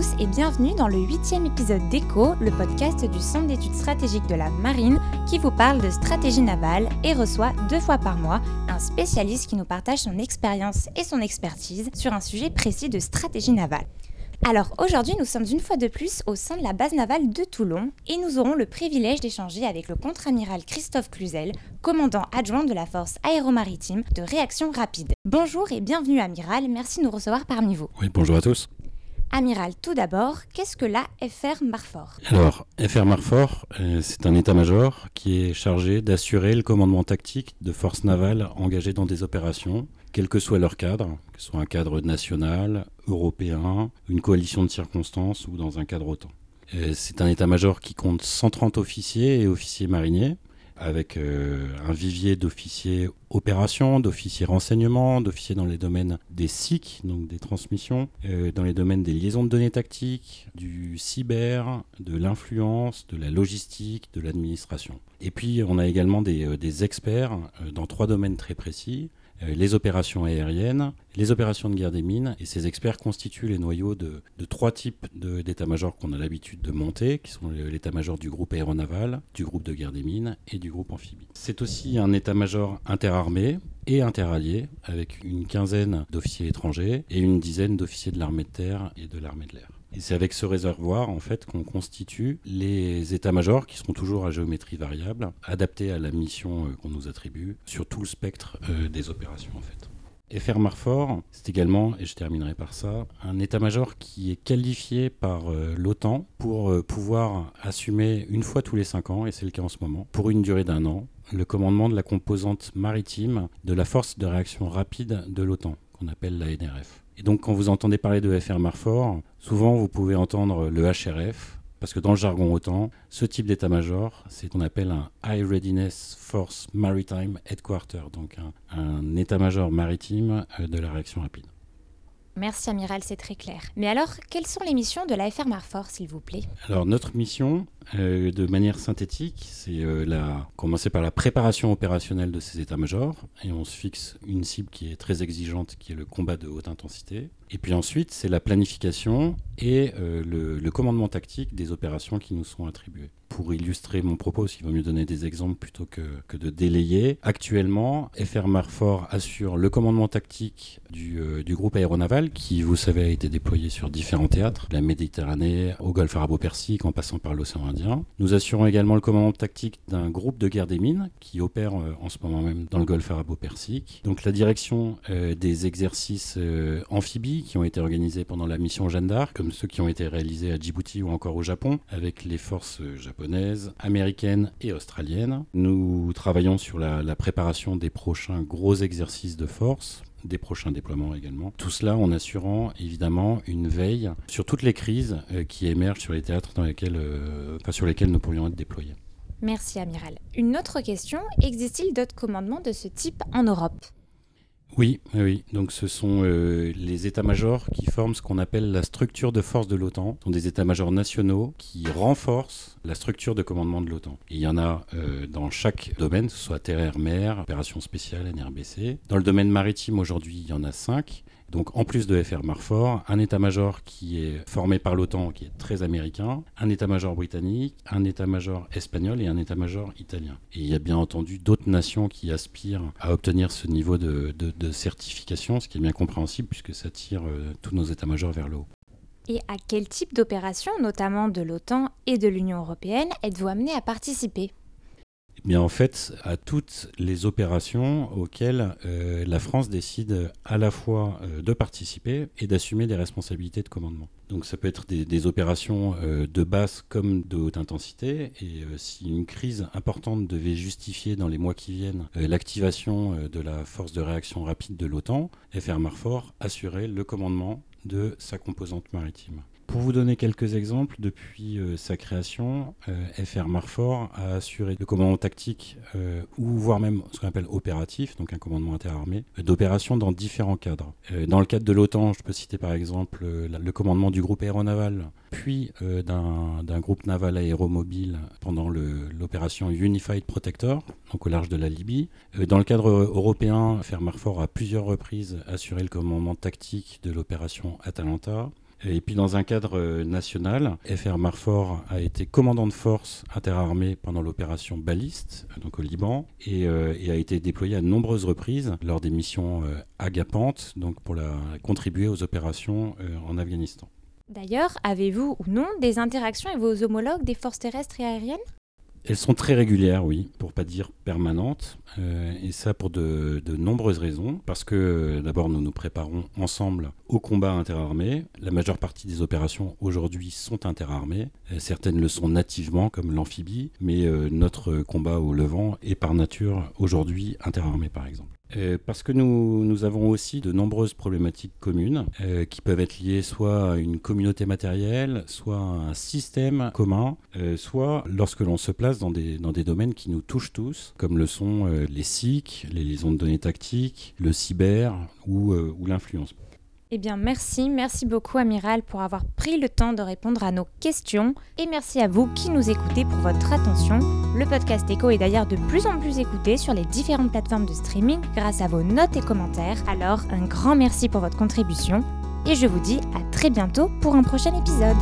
tous et bienvenue dans le huitième épisode d'ECHO, le podcast du Centre d'études stratégiques de la marine qui vous parle de stratégie navale et reçoit deux fois par mois un spécialiste qui nous partage son expérience et son expertise sur un sujet précis de stratégie navale. Alors aujourd'hui, nous sommes une fois de plus au sein de la base navale de Toulon et nous aurons le privilège d'échanger avec le contre-amiral Christophe Cluzel, commandant adjoint de la force aéromaritime de réaction rapide. Bonjour et bienvenue amiral, merci de nous recevoir parmi vous. Oui, bonjour à tous. Amiral, tout d'abord, qu'est-ce que la FR Marfort? Alors, FR Marfort, euh, c'est un état-major qui est chargé d'assurer le commandement tactique de forces navales engagées dans des opérations, quel que soit leur cadre, que ce soit un cadre national, européen, une coalition de circonstances ou dans un cadre OTAN. Euh, c'est un état-major qui compte 130 officiers et officiers mariniers, avec euh, un vivier d'officiers opérations, d'officiers renseignement, d'officiers dans les domaines des SIC, donc des transmissions, euh, dans les domaines des liaisons de données tactiques, du cyber, de l'influence, de la logistique, de l'administration. Et puis on a également des, euh, des experts dans trois domaines très précis les opérations aériennes, les opérations de guerre des mines, et ces experts constituent les noyaux de, trois types d'état-major qu'on a l'habitude de monter, qui sont l'état-major du groupe aéronaval, du groupe de guerre des mines et du groupe amphibie. C'est aussi un état-major interarmé et interallié, avec une quinzaine d'officiers étrangers et une dizaine d'officiers de l'armée de terre et de l'armée de l'air. Et c'est avec ce réservoir en fait qu'on constitue les états-majors qui seront toujours à géométrie variable, adaptés à la mission euh, qu'on nous attribue sur tout le spectre euh, des opérations en fait. FR Marfort, c'est également, et je terminerai par ça, un état-major qui est qualifié par euh, l'OTAN pour pouvoir assumer une fois tous les cinq ans, et c'est le cas en ce moment, pour une durée d'un an, le commandement de la composante maritime de la force de réaction rapide de l'OTAN, qu'on appelle la NRF. Et donc quand vous entendez parler de FR Marfort, souvent vous pouvez entendre le HRF, parce que dans le jargon OTAN, ce type d'état-major, c'est ce qu'on appelle un High Readiness Force Maritime Headquarter, donc un, un état-major maritime euh, de la réaction rapide. Merci Amiral, c'est très clair. Mais alors, quelles sont les missions de la FR Marfort, s'il vous plaît? Alors, notre mission, euh, de manière synthétique, c'est euh, la... commencer par la préparation opérationnelle de ces états-majors, et on se fixe une cible qui est très exigeante, qui est le combat de haute intensité. Et puis ensuite, c'est la planification et euh, le, commandement tactique des opérations qui nous sont attribuées. Pour illustrer mon propos, il vaut mieux donner des exemples plutôt que, que de délayer. Actuellement, FR Marfort assure le commandement tactique du, du, groupe aéronaval qui, vous savez, a été déployé sur différents théâtres, la Méditerranée, au golfe arabo-persique, en passant par l'océan Indien nous assurons également le commandement tactique d'un groupe de guerre des mines qui opère euh, en ce moment même dans le golfe arabo-persique. Donc la direction euh, des exercices euh, amphibies qui ont été organisés pendant la mission Jeanne d'Arc, comme ceux qui ont été réalisés à Djibouti ou encore au Japon, avec les forces japonaises, américaines et australiennes. Nous travaillons sur la, préparation des prochains gros exercices de force des prochains déploiements également. Tout cela en assurant évidemment une veille sur toutes les crises euh, qui émergent sur les théâtres dans lesquels, euh, sur lesquels nous pourrions être déployés. Merci Amiral. Une autre question, existe-t-il d'autres commandements de ce type en Europe? Oui, oui. Donc ce sont euh, les états-majors qui forment ce qu'on appelle la structure de force de l'OTAN. Ce sont des états-majors nationaux qui renforcent la structure de commandement de l'OTAN. Il y en a euh, dans chaque domaine, que ce soit terre, mer, opération spéciale, NRBC. Dans le domaine maritime, aujourd'hui, il y en a cinq. Donc en plus de FR Marfort, un état-major qui est formé par l'OTAN, qui est très américain, un état-major britannique, un état-major espagnol et un état-major italien. Et il y a bien entendu d'autres nations qui aspirent à obtenir ce niveau de, certification, ce qui est bien compréhensible puisque ça tire euh, tous nos états-majors vers le haut. Et à quel type d'opération, notamment de l'OTAN et de l'Union européenne, êtes-vous amené à participer? Bien en fait à toutes les opérations auxquelles euh, la France décide à la fois euh, de participer et d'assumer des responsabilités de commandement. Donc ça peut être des, opérations euh, de basse comme de haute intensité et si une crise importante devait justifier dans les mois qui viennent l'activation de la force de réaction rapide de l'OTAN, FR Marfort assurait le commandement de sa composante maritime. Pour vous donner quelques exemples, depuis euh, sa création, euh, FR Marfort a assuré le commandement tactique euh, ou voire même ce qu'on appelle opératif, donc un commandement interarmé, d'opérations dans différents cadres. dans le cadre de l'OTAN, je peux citer par exemple le commandement du groupe aéronaval, puis d'un groupe naval aéromobile pendant l'opération Unified Protector, donc au large de la Libye. dans le cadre européen, FR Marfort a plusieurs reprises assuré le commandement tactique de l'opération Atalanta. Et puis dans un cadre national, FR Marfort a été commandant de force interarmée pendant l'opération Baliste, donc au Liban, et, a été déployé à nombreuses reprises lors des missions agapantes, donc pour contribuer aux opérations en Afghanistan. D'ailleurs, avez-vous ou non des interactions avec vos homologues des forces terrestres et aériennes? Elles sont très régulières, oui, pour pas dire permanentes, euh, et ça pour de, nombreuses raisons. Parce que euh, d'abord, nous nous préparons ensemble au combat interarmé. La majeure partie des opérations aujourd'hui sont interarmées. Euh, certaines le sont nativement, comme l'amphibie, mais notre combat au Levant est par nature aujourd'hui interarmé, par exemple. Euh, parce que nous, avons aussi de nombreuses problématiques communes euh, qui peuvent être liées soit à une communauté matérielle, soit à un système commun, euh, soit lorsque l'on se place dans des, dans des domaines qui nous touchent tous, comme le sont les SIC, les liaisons de données tactiques, le cyber ou l'influence. Eh bien, merci, merci beaucoup, Amiral, pour avoir pris le temps de répondre à nos questions. Et merci à vous qui nous écoutez pour votre attention. Le podcast Echo est d'ailleurs de plus en plus écouté sur les différentes plateformes de streaming grâce à vos notes et commentaires. Alors, un grand merci pour votre contribution. Et je vous dis à très bientôt pour un prochain épisode.